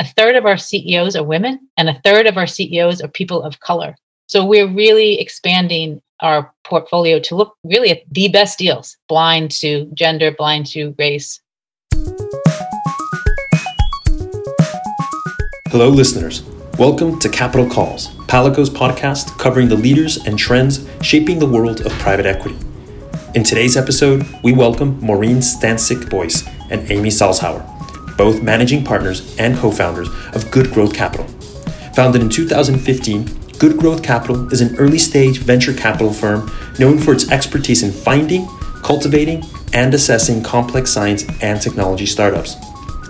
a third of our CEOs are women and a third of our CEOs are people of color. So we're really expanding our portfolio to look really at the best deals, blind to gender, blind to race. Hello, listeners. Welcome to Capital Calls, Palico's podcast covering the leaders and trends shaping the world of private equity. In today's episode, we welcome Maureen Stancic Boyce and Amy Salzhauer, both managing partners and co founders of Good Growth Capital. Founded in 2015, Good Growth Capital is an early stage venture capital firm known for its expertise in finding, cultivating, and assessing complex science and technology startups.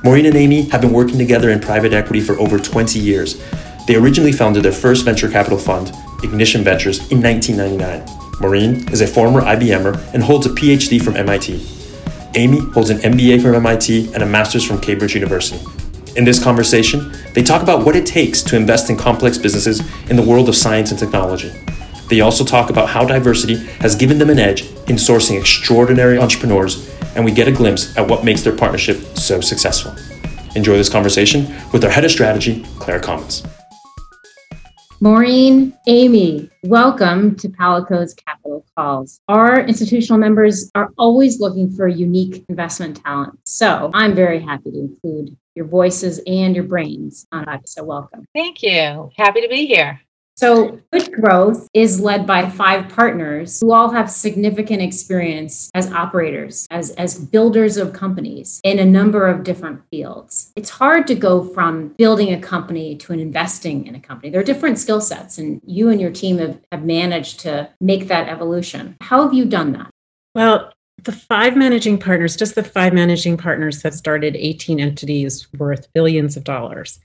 Maureen and Amy have been working together in private equity for over 20 years. They originally founded their first venture capital fund, Ignition Ventures, in 1999. Maureen is a former IBMer and holds a PhD from MIT. Amy holds an MBA from MIT and a master's from Cambridge University. In this conversation, they talk about what it takes to invest in complex businesses in the world of science and technology. They also talk about how diversity has given them an edge in sourcing extraordinary entrepreneurs and we get a glimpse at what makes their partnership so successful. Enjoy this conversation with our head of strategy, Claire Commons. Maureen, Amy, welcome to Palico's Capital Calls. Our institutional members are always looking for unique investment talent. So I'm very happy to include your voices and your brains on us. So welcome. Thank you. Happy to be here. So, Good Growth is led by five partners who all have significant experience as operators, as, as builders of companies in a number of different fields. It's hard to go from building a company to an investing in a company. There are different skill sets, and you and your team have, have managed to make that evolution. How have you done that? Well, the five managing partners, just the five managing partners have started 18 entities worth billions of dollars.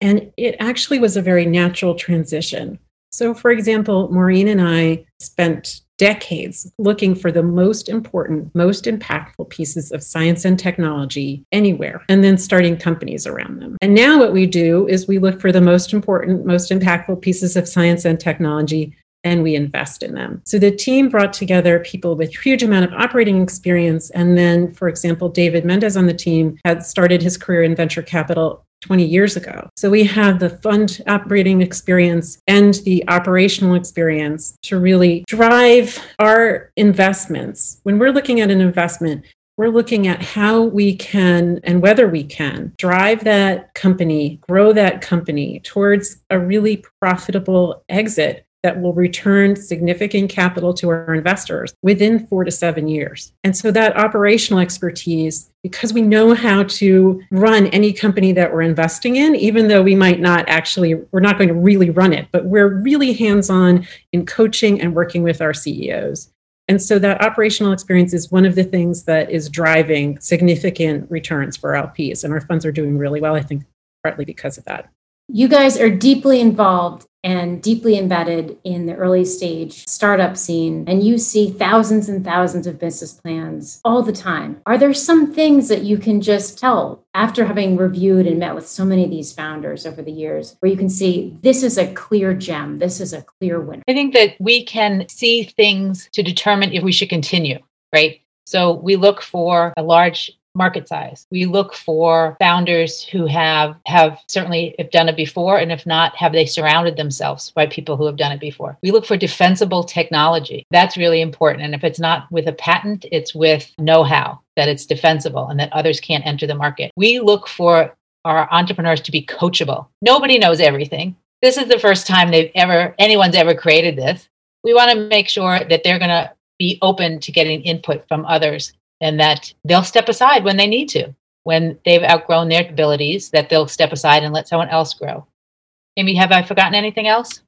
And it actually was a very natural transition. So, for example, Maureen and I spent decades looking for the most important, most impactful pieces of science and technology anywhere, and then starting companies around them. And now, what we do is we look for the most important, most impactful pieces of science and technology and we invest in them. So the team brought together people with huge amount of operating experience. And then, for example, David Mendez on the team had started his career in venture capital 20 years ago. So we have the fund operating experience and the operational experience to really drive our investments. When we're looking at an investment, we're looking at how we can and whether we can drive that company, grow that company towards a really profitable exit that will return significant capital to our investors within four to seven years. And so that operational expertise, because we know how to run any company that we're investing in, even though we might not actually, we're not going to really run it, but we're really hands on in coaching and working with our CEOs. And so that operational experience is one of the things that is driving significant returns for LPs. And our funds are doing really well, I think, partly because of that. You guys are deeply involved and deeply embedded in the early stage startup scene, and you see thousands and thousands of business plans all the time. Are there some things that you can just tell after having reviewed and met with so many of these founders over the years where you can see this is a clear gem, this is a clear winner? I think that we can see things to determine if we should continue, right? So we look for a large market size. We look for founders who have have certainly have done it before and if not have they surrounded themselves by people who have done it before. We look for defensible technology. That's really important and if it's not with a patent, it's with know-how that it's defensible and that others can't enter the market. We look for our entrepreneurs to be coachable. Nobody knows everything. This is the first time they've ever anyone's ever created this. We want to make sure that they're going to be open to getting input from others and that they'll step aside when they need to, when they've outgrown their abilities, that they'll step aside and let someone else grow. Amy, have I forgotten anything else?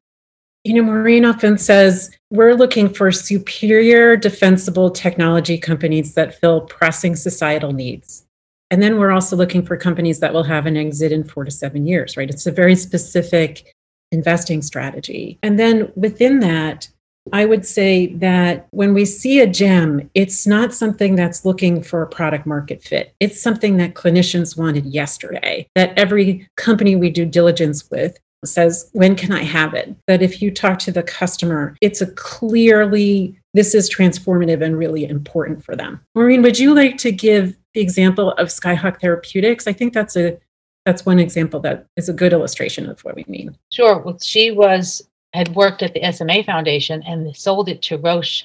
You know, Maureen often says we're looking for superior, defensible technology companies that fill pressing societal needs. And then we're also looking for companies that will have an exit in four to seven years, right? It's a very specific investing strategy. And then within that, I would say that when we see a gem, it's not something that's looking for a product market fit. It's something that clinicians wanted yesterday, that every company we do diligence with says, when can I have it? That if you talk to the customer, it's a clearly, this is transformative and really important for them. Maureen, would you like to give the example of Skyhawk Therapeutics? I think that's a that's one example that is a good illustration of what we mean. Sure. Well, she was had worked at the SMA Foundation and sold it to Roche.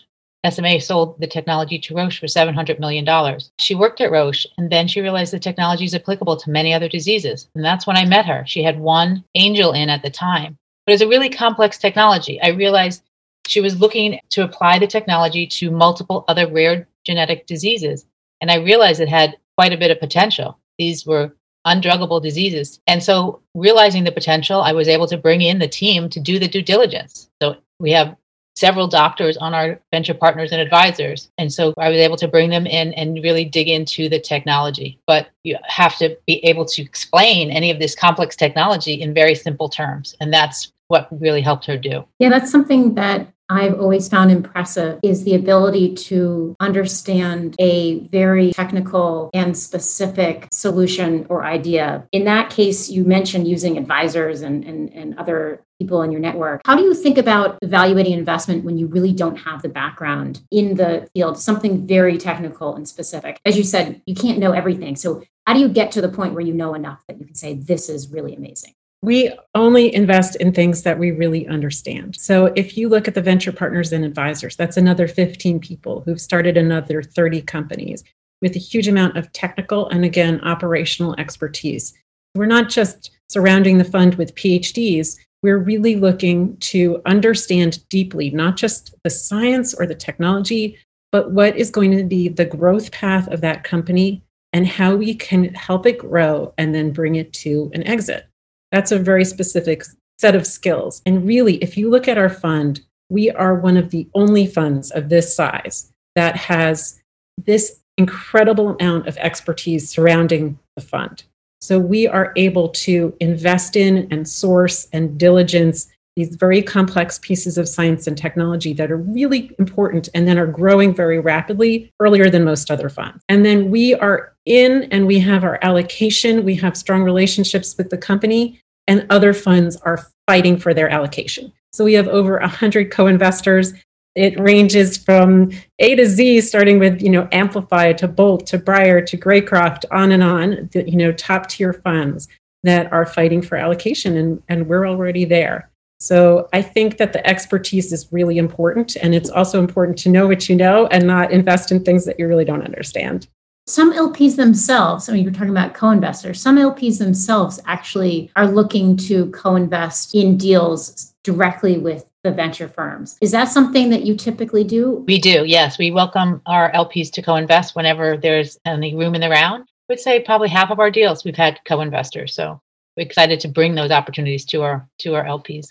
SMA sold the technology to Roche for $700 million. She worked at Roche and then she realized the technology is applicable to many other diseases. And that's when I met her. She had one angel in at the time, but it's a really complex technology. I realized she was looking to apply the technology to multiple other rare genetic diseases. And I realized it had quite a bit of potential. These were undruggable diseases. And so, realizing the potential, I was able to bring in the team to do the due diligence. So, we have several doctors on our venture partners and advisors. And so I was able to bring them in and really dig into the technology. But you have to be able to explain any of this complex technology in very simple terms. And that's what really helped her do. Yeah, that's something that I've always found impressive is the ability to understand a very technical and specific solution or idea. In that case, you mentioned using advisors and, and, and other people in your network. How do you think about evaluating investment when you really don't have the background in the field, something very technical and specific? As you said, you can't know everything. So, how do you get to the point where you know enough that you can say, this is really amazing? We only invest in things that we really understand. So if you look at the venture partners and advisors, that's another 15 people who've started another 30 companies with a huge amount of technical and again, operational expertise. We're not just surrounding the fund with PhDs. We're really looking to understand deeply, not just the science or the technology, but what is going to be the growth path of that company and how we can help it grow and then bring it to an exit. That's a very specific set of skills. And really, if you look at our fund, we are one of the only funds of this size that has this incredible amount of expertise surrounding the fund. So we are able to invest in and source and diligence these very complex pieces of science and technology that are really important and then are growing very rapidly earlier than most other funds. And then we are in and we have our allocation, we have strong relationships with the company, and other funds are fighting for their allocation. So we have over 100 co-investors. It ranges from A to Z, starting with you know Amplify to Bolt to Breyer to Greycroft, on and on. The, you know top tier funds that are fighting for allocation, and and we're already there. So I think that the expertise is really important. And it's also important to know what you know and not invest in things that you really don't understand. Some LPs themselves, I mean, you're talking about co investors, some LPs themselves actually are looking to co invest in deals directly with the venture firms. Is that something that you typically do? We do, yes. We welcome our LPs to co invest whenever there's any room in the round. I would say probably half of our deals we've had co investors. So we're excited to bring those opportunities to our to our LPs.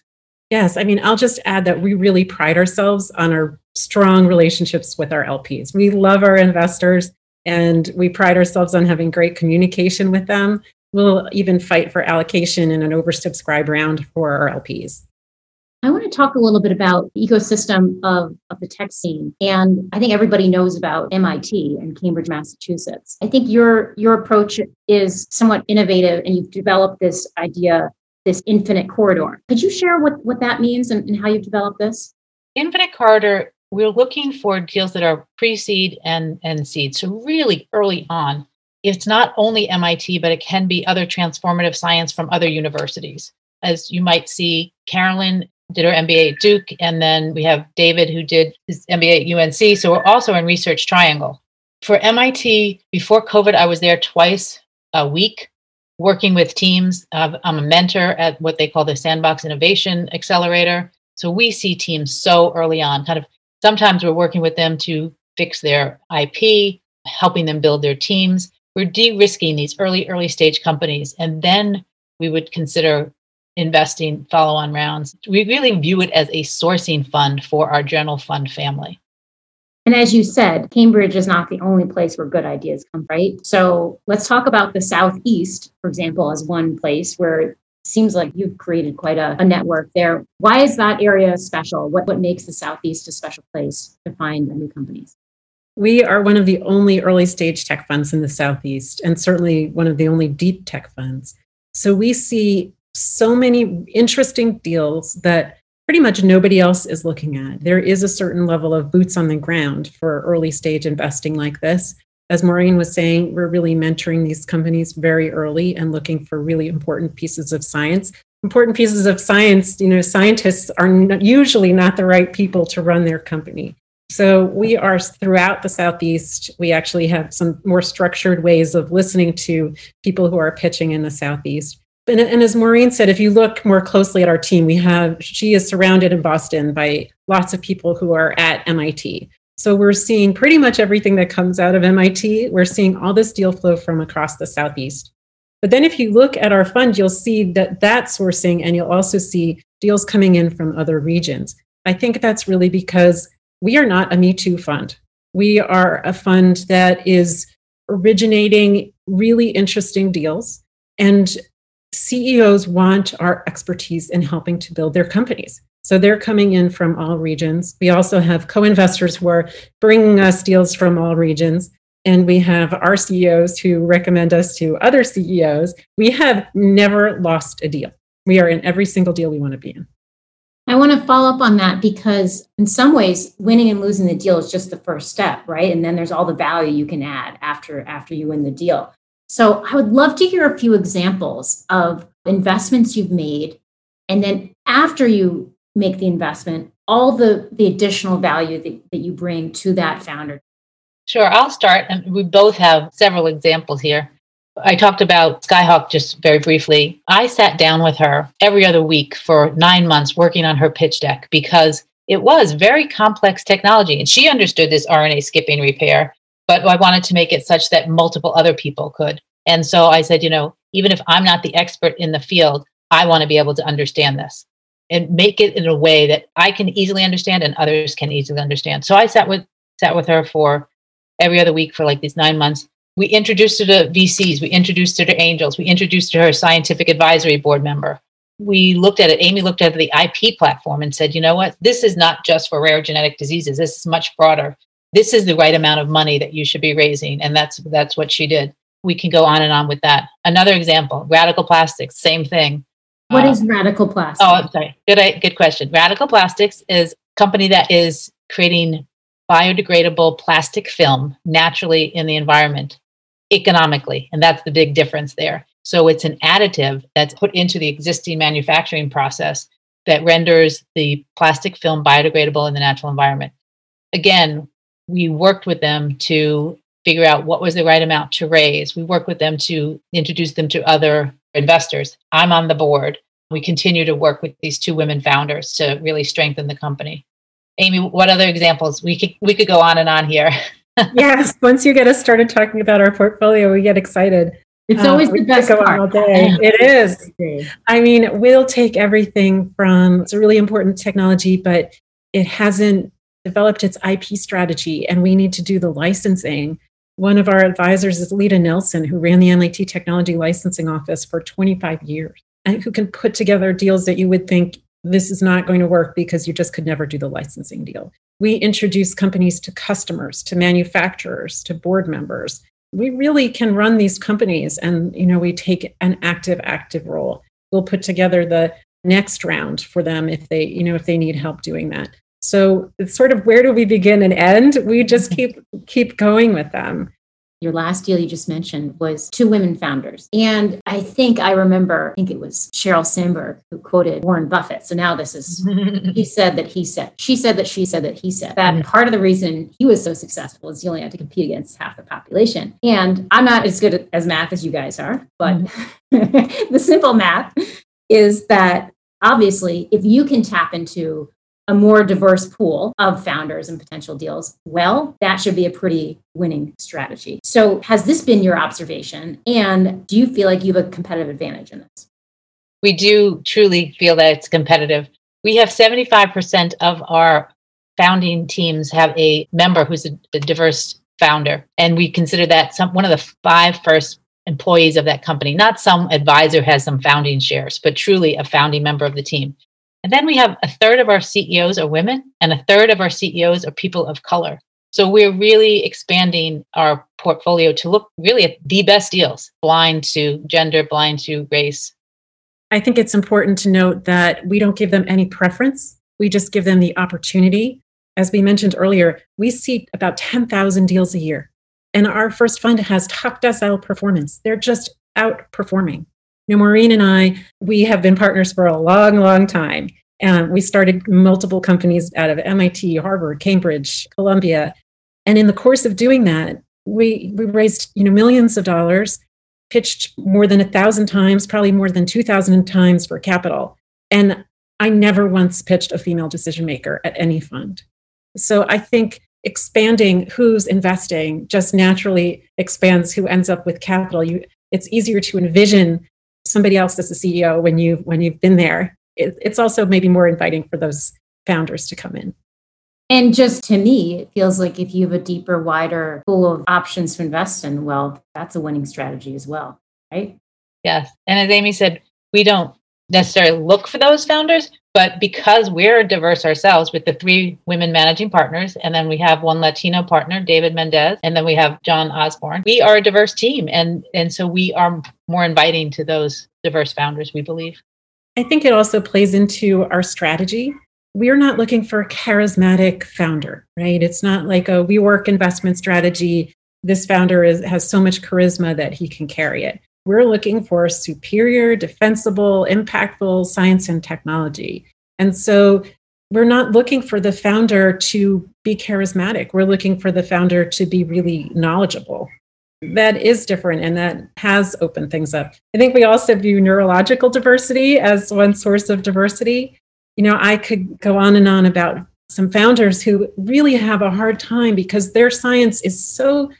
Yes, I mean, I'll just add that we really pride ourselves on our strong relationships with our LPs. We love our investors and we pride ourselves on having great communication with them. We'll even fight for allocation in an oversubscribed round for our LPs. I want to talk a little bit about the ecosystem of, of the tech scene. And I think everybody knows about MIT and Cambridge, Massachusetts. I think your your approach is somewhat innovative and you've developed this idea this infinite corridor. Could you share what, what that means and, and how you've developed this? Infinite corridor, we're looking for deals that are pre-seed and, and seed. So really early on, it's not only MIT, but it can be other transformative science from other universities. As you might see, Carolyn did her MBA at Duke, and then we have David who did his MBA at UNC. So we're also in Research Triangle. For MIT, before COVID, I was there twice a week working with teams. I'm a mentor at what they call the Sandbox Innovation Accelerator. So we see teams so early on, kind of sometimes we're working with them to fix their IP, helping them build their teams. We're de risking these early, early stage companies. And then we would consider investing follow on rounds. We really view it as a sourcing fund for our general fund family. And as you said, Cambridge is not the only place where good ideas come, right? So let's talk about the Southeast, for example, as one place where it seems like you've created quite a, a network there. Why is that area special? What, what makes the Southeast a special place to find new companies? We are one of the only early stage tech funds in the Southeast, and certainly one of the only deep tech funds. So we see so many interesting deals that pretty much nobody else is looking at. There is a certain level of boots on the ground for early stage investing like this. as Maureen was saying, we're really mentoring these companies very early and looking for really important pieces of science. Important pieces of science, you know, scientists are usually not the right people to run their company. So we are throughout the Southeast. We actually have some more structured ways of listening to people who are pitching in the Southeast. And, and, as Maureen said, if you look more closely at our team, we have, she is surrounded in Boston by lots of people who are at MIT. So we're seeing pretty much everything that comes out of MIT. We're seeing all this deal flow from across the Southeast. But then if you look at our fund, you'll see that that sourcing and you'll also see deals coming in from other regions. I think that's really because we are not a Me Too fund. We are a fund that is originating really interesting deals. And CEOs want our expertise in helping to build their companies. So they're coming in from all regions. We also have co investors who are bringing us deals from all regions. And we have our CEOs who recommend us to other CEOs. We have never lost a deal. We are in every single deal we want to be in. I want to follow up on that because, in some ways, winning and losing the deal is just the first step, right? And then there's all the value you can add after after you win the deal. So, I would love to hear a few examples of investments you've made, and then after you make the investment, all the, the additional value that, that you bring to that founder? Sure, I'll start. And we both have several examples here. I talked about Skyhawk just very briefly. I sat down with her every other week for nine months working on her pitch deck because it was very complex technology. And she understood this RNA skipping repair, but I wanted to make it such that multiple other people could. And so I said, you know, even if I'm not the expert in the field, I want to be able to understand this and make it in a way that I can easily understand and others can easily understand. So I sat with sat with her for every other week for like these nine months. We introduced her to VCs, we introduced her to angels, we introduced her to her scientific advisory board member. We looked at it, Amy looked at the IP platform and said, you know what, this is not just for rare genetic diseases. This is much broader. This is the right amount of money that you should be raising. And that's that's what she did. We can go on and on with that. Another example, radical plastics, same thing what uh, is Radical Plastics? Oh, I'm sorry. Good, good question. Radical Plastics is a company that is creating biodegradable plastic film naturally in the environment economically. And that's the big difference there. So it's an additive that's put into the existing manufacturing process that renders the plastic film biodegradable in the natural environment. Again, we worked with them to figure out what was the right amount to raise. We worked with them to introduce them to other investors. I'm on the board. We continue to work with these two women founders to really strengthen the company. Amy, what other examples? We could we could go on and on here. yes, once you get us started talking about our portfolio, we get excited. It's always uh, the best part. all day. It is. I mean, we'll take everything from it's a really important technology, but it hasn't developed its IP strategy, and we need to do the licensing one of our advisors is Lita Nelson, who ran the MIT Technology Licensing Office for 25 years and who can put together deals that you would think this is not going to work because you just could never do the licensing deal. We introduce companies to customers, to manufacturers, to board members. We really can run these companies and you know we take an active active role. We'll put together the next round for them if they you know if they need help doing that. So it's sort of where do we begin and end? We just mm-hmm. keep keep going with them. Your last deal you just mentioned was two women founders. And I think I remember, I think it was Sheryl Sandberg who quoted Warren Buffett. So now this is, he said that he said, she said that she said that he said. That part of the reason he was so successful is he only had to compete against half the population. And I'm not as good as math as you guys are, but mm-hmm. the simple math is that obviously if you can tap into a more diverse pool of founders and potential deals, well, that should be a pretty winning strategy. So, has this been your observation? And do you feel like you have a competitive advantage in this? We do truly feel that it's competitive. We have 75% of our founding teams have a member who's a, a diverse founder. And we consider that some, one of the five first employees of that company. Not some advisor has some founding shares, but truly a founding member of the team. And then we have a third of our CEOs are women, and a third of our CEOs are people of color. So we're really expanding our portfolio to look really at the best deals, blind to gender, blind to race. I think it's important to note that we don't give them any preference. We just give them the opportunity. As we mentioned earlier, we see about 10,000 deals a year. And our first fund has top decile performance. They're just outperforming. Know, Maureen and I, we have been partners for a long, long time. And we started multiple companies out of MIT, Harvard, Cambridge, Columbia. And in the course of doing that, we, we raised you know, millions of dollars, pitched more than a thousand times, probably more than 2,000 times for capital. And I never once pitched a female decision maker at any fund. So I think expanding who's investing just naturally expands who ends up with capital. You, it's easier to envision somebody else as a CEO when you when you've been there. It, it's also maybe more inviting for those founders to come in. And just to me, it feels like if you have a deeper, wider pool of options to invest in, well, that's a winning strategy as well, right? Yes. And as Amy said, we don't necessarily look for those founders, but because we're diverse ourselves with the three women managing partners, and then we have one Latino partner, David Mendez, and then we have John Osborne, we are a diverse team. And, and so we are more inviting to those diverse founders, we believe. I think it also plays into our strategy. We're not looking for a charismatic founder, right? It's not like oh, a WeWork investment strategy. This founder is, has so much charisma that he can carry it. We're looking for superior, defensible, impactful science and technology. And so we're not looking for the founder to be charismatic. We're looking for the founder to be really knowledgeable. That is different and that has opened things up. I think we also view neurological diversity as one source of diversity. You know, I could go on and on about some founders who really have a hard time because their science is so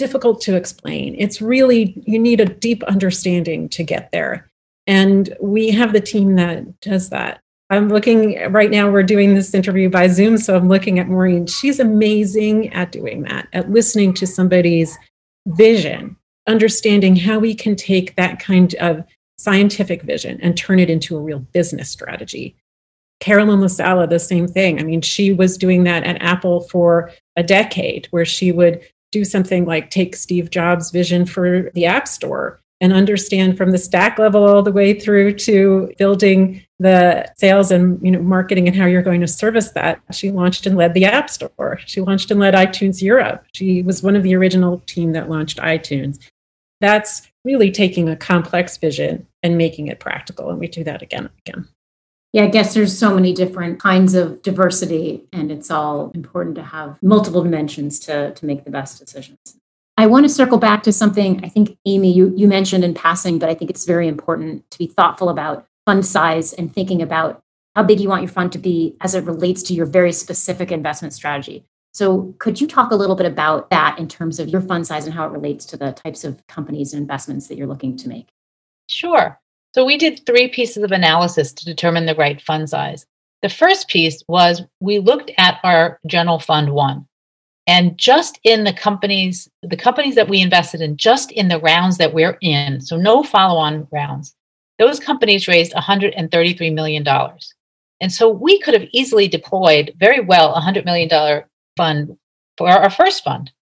difficult to explain. It's really, you need a deep understanding to get there. And we have the team that does that. I'm looking right now, we're doing this interview by Zoom. So I'm looking at Maureen. She's amazing at doing that, at listening to somebody's vision, understanding how we can take that kind of scientific vision and turn it into a real business strategy. Carolyn LaSala, the same thing. I mean, she was doing that at Apple for a decade, where she would do something like take Steve Jobs' vision for the App Store and understand from the stack level all the way through to building the sales and you know marketing and how you're going to service that. She launched and led the app store. She launched and led itunes europe. She was one of the original team that launched itunes. That's really taking a complex vision and making it practical and we do that again and again yeah, I guess there's so many different kinds of diversity, and it's all important to have multiple dimensions to, to make the best decisions. I want to circle back to something I think, Amy, you, you mentioned in passing, but I think it's very important to be thoughtful about fund size and thinking about how big you want your fund to be as it relates to your very specific investment strategy. So, could you talk a little bit about that in terms of your fund size and how it relates to the types of companies and investments that you're looking to make? Sure. So we did three pieces of analysis to determine the right fund size. The first piece was we looked at our general fund one. And just in the companies, the companies that we invested in, just in the rounds that we're in, so no follow on rounds, those companies raised $133 million. And so we could have easily deployed very well a $100 million fund for our first fund.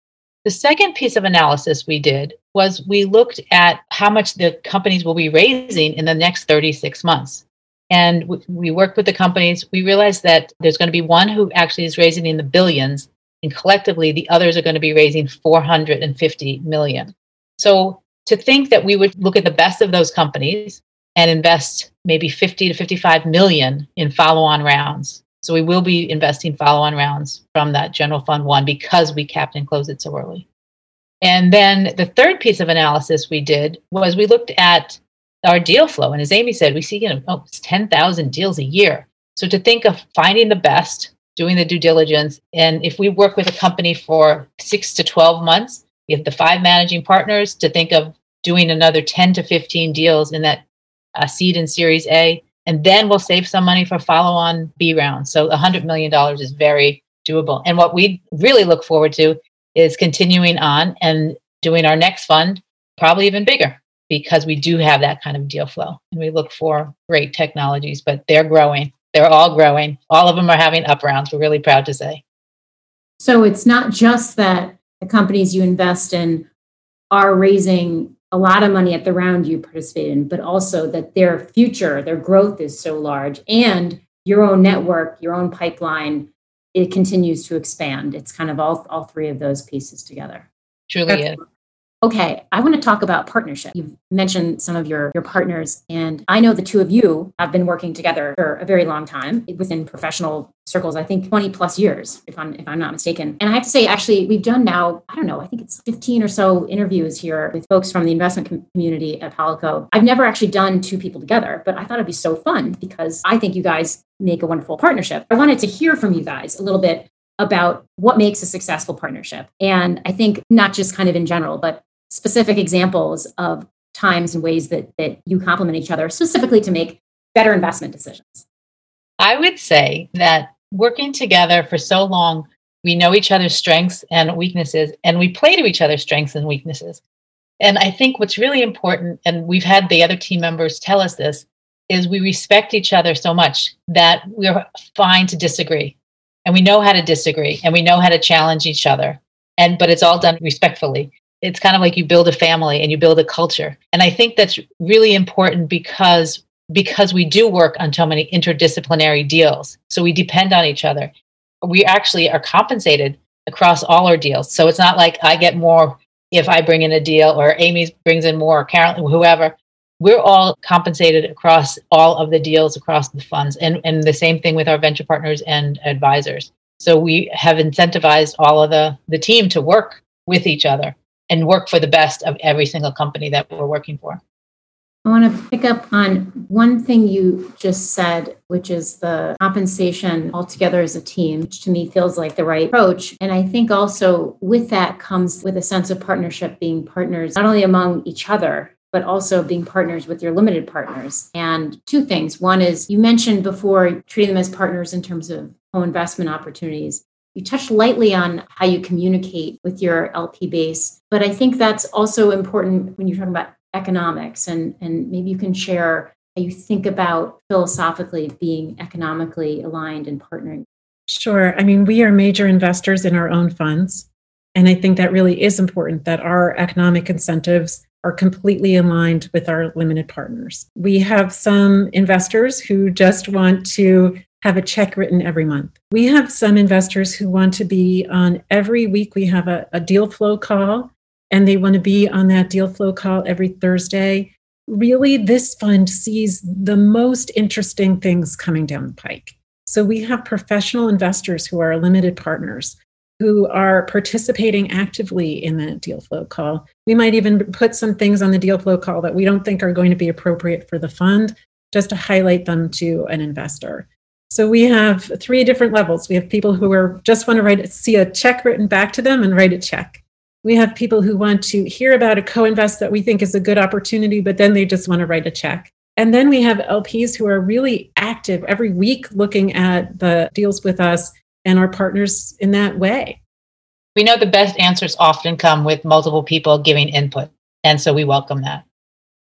The second piece of analysis we did was we looked at how much the companies will be raising in the next 36 months. And we worked with the companies. We realized that there's going to be one who actually is raising in the billions, and collectively, the others are going to be raising 450 million. So to think that we would look at the best of those companies and invest maybe 50 to 55 million in follow on rounds so we will be investing follow on rounds from that general fund one because we capped and closed it so early. And then the third piece of analysis we did was we looked at our deal flow. And as Amy said, we see, you know, oh, it's 10,000 deals a year. So to think of finding the best, doing the due diligence, and if we work with a company for six to 12 months, we have the five managing partners to think of doing another 10 to 15 deals in that uh, seed and series A and then we'll save some money for follow on B rounds. So $100 million is very doable. And what we really look forward to is continuing on and doing our next fund, probably even bigger, because we do have that kind of deal flow. And we look for great technologies, but they're growing. They're all growing. All of them are having up rounds. We're really proud to say. So it's not just that the companies you invest in are raising a lot of money at the round you participate in, but also that their future, their growth is so large and your own network, your own pipeline, it continues to expand. It's kind of all, all three of those pieces together. Truly is. Okay, I want to talk about partnership. You've mentioned some of your, your partners, and I know the two of you have been working together for a very long time within professional circles, I think 20 plus years, if I'm if I'm not mistaken. And I have to say, actually, we've done now, I don't know, I think it's 15 or so interviews here with folks from the investment community at Palico. I've never actually done two people together, but I thought it'd be so fun because I think you guys make a wonderful partnership. I wanted to hear from you guys a little bit about what makes a successful partnership. And I think not just kind of in general, but specific examples of times and ways that, that you complement each other, specifically to make better investment decisions? I would say that working together for so long, we know each other's strengths and weaknesses, and we play to each other's strengths and weaknesses. And I think what's really important, and we've had the other team members tell us this, is we respect each other so much that we're fine to disagree. And we know how to disagree and we know how to challenge each other. And but it's all done respectfully it's kind of like you build a family and you build a culture. And i think that's really important because because we do work on so many interdisciplinary deals. So we depend on each other. We actually are compensated across all our deals. So it's not like i get more if i bring in a deal or amy brings in more or carolyn whoever. We're all compensated across all of the deals across the funds and, and the same thing with our venture partners and advisors. So we have incentivized all of the the team to work with each other and work for the best of every single company that we're working for. I want to pick up on one thing you just said, which is the compensation altogether as a team, which to me feels like the right approach. And I think also with that comes with a sense of partnership, being partners not only among each other, but also being partners with your limited partners. And two things. One is you mentioned before treating them as partners in terms of co investment opportunities. You touched lightly on how you communicate with your LP base, but I think that's also important when you're talking about economics and, and maybe you can share how you think about philosophically being economically aligned and partnering. Sure. I mean, we are major investors in our own funds. And I think that really is important that our economic incentives are completely aligned with our limited partners. We have some investors who just want to have a check written every month. We have some investors who want to be on every week, we have a, a deal flow call, and they want to be on that deal flow call every Thursday. Really, this fund sees the most interesting things coming down the pike. So we have professional investors who are limited partners who are participating actively in that deal flow call. We might even put some things on the deal flow call that we don't think are going to be appropriate for the fund just to highlight them to an investor. So we have three different levels. We have people who are just want to write see a check written back to them and write a check. We have people who want to hear about a co-invest that we think is a good opportunity, but then they just want to write a check. And then we have LPs who are really active every week looking at the deals with us and our partners in that way. We know the best answers often come with multiple people giving input. And so we welcome that.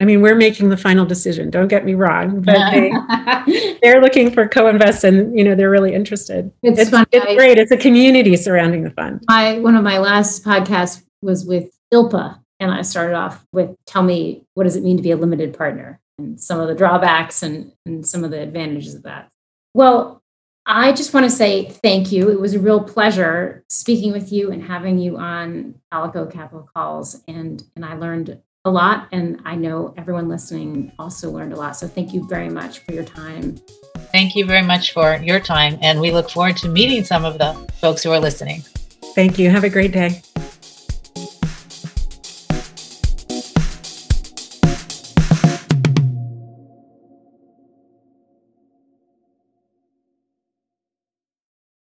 I mean, we're making the final decision. Don't get me wrong, but they, they're looking for co-invest, and you know they're really interested. It's, it's, fun. it's great. It's a community surrounding the fund. My one of my last podcasts was with ILPA, and I started off with "Tell me what does it mean to be a limited partner?" and some of the drawbacks and and some of the advantages of that. Well, I just want to say thank you. It was a real pleasure speaking with you and having you on Palico Capital Calls, and and I learned a lot. And I know everyone listening also learned a lot. So thank you very much for your time. Thank you very much for your time. And we look forward to meeting some of the folks who are listening. Thank you. Have a great day.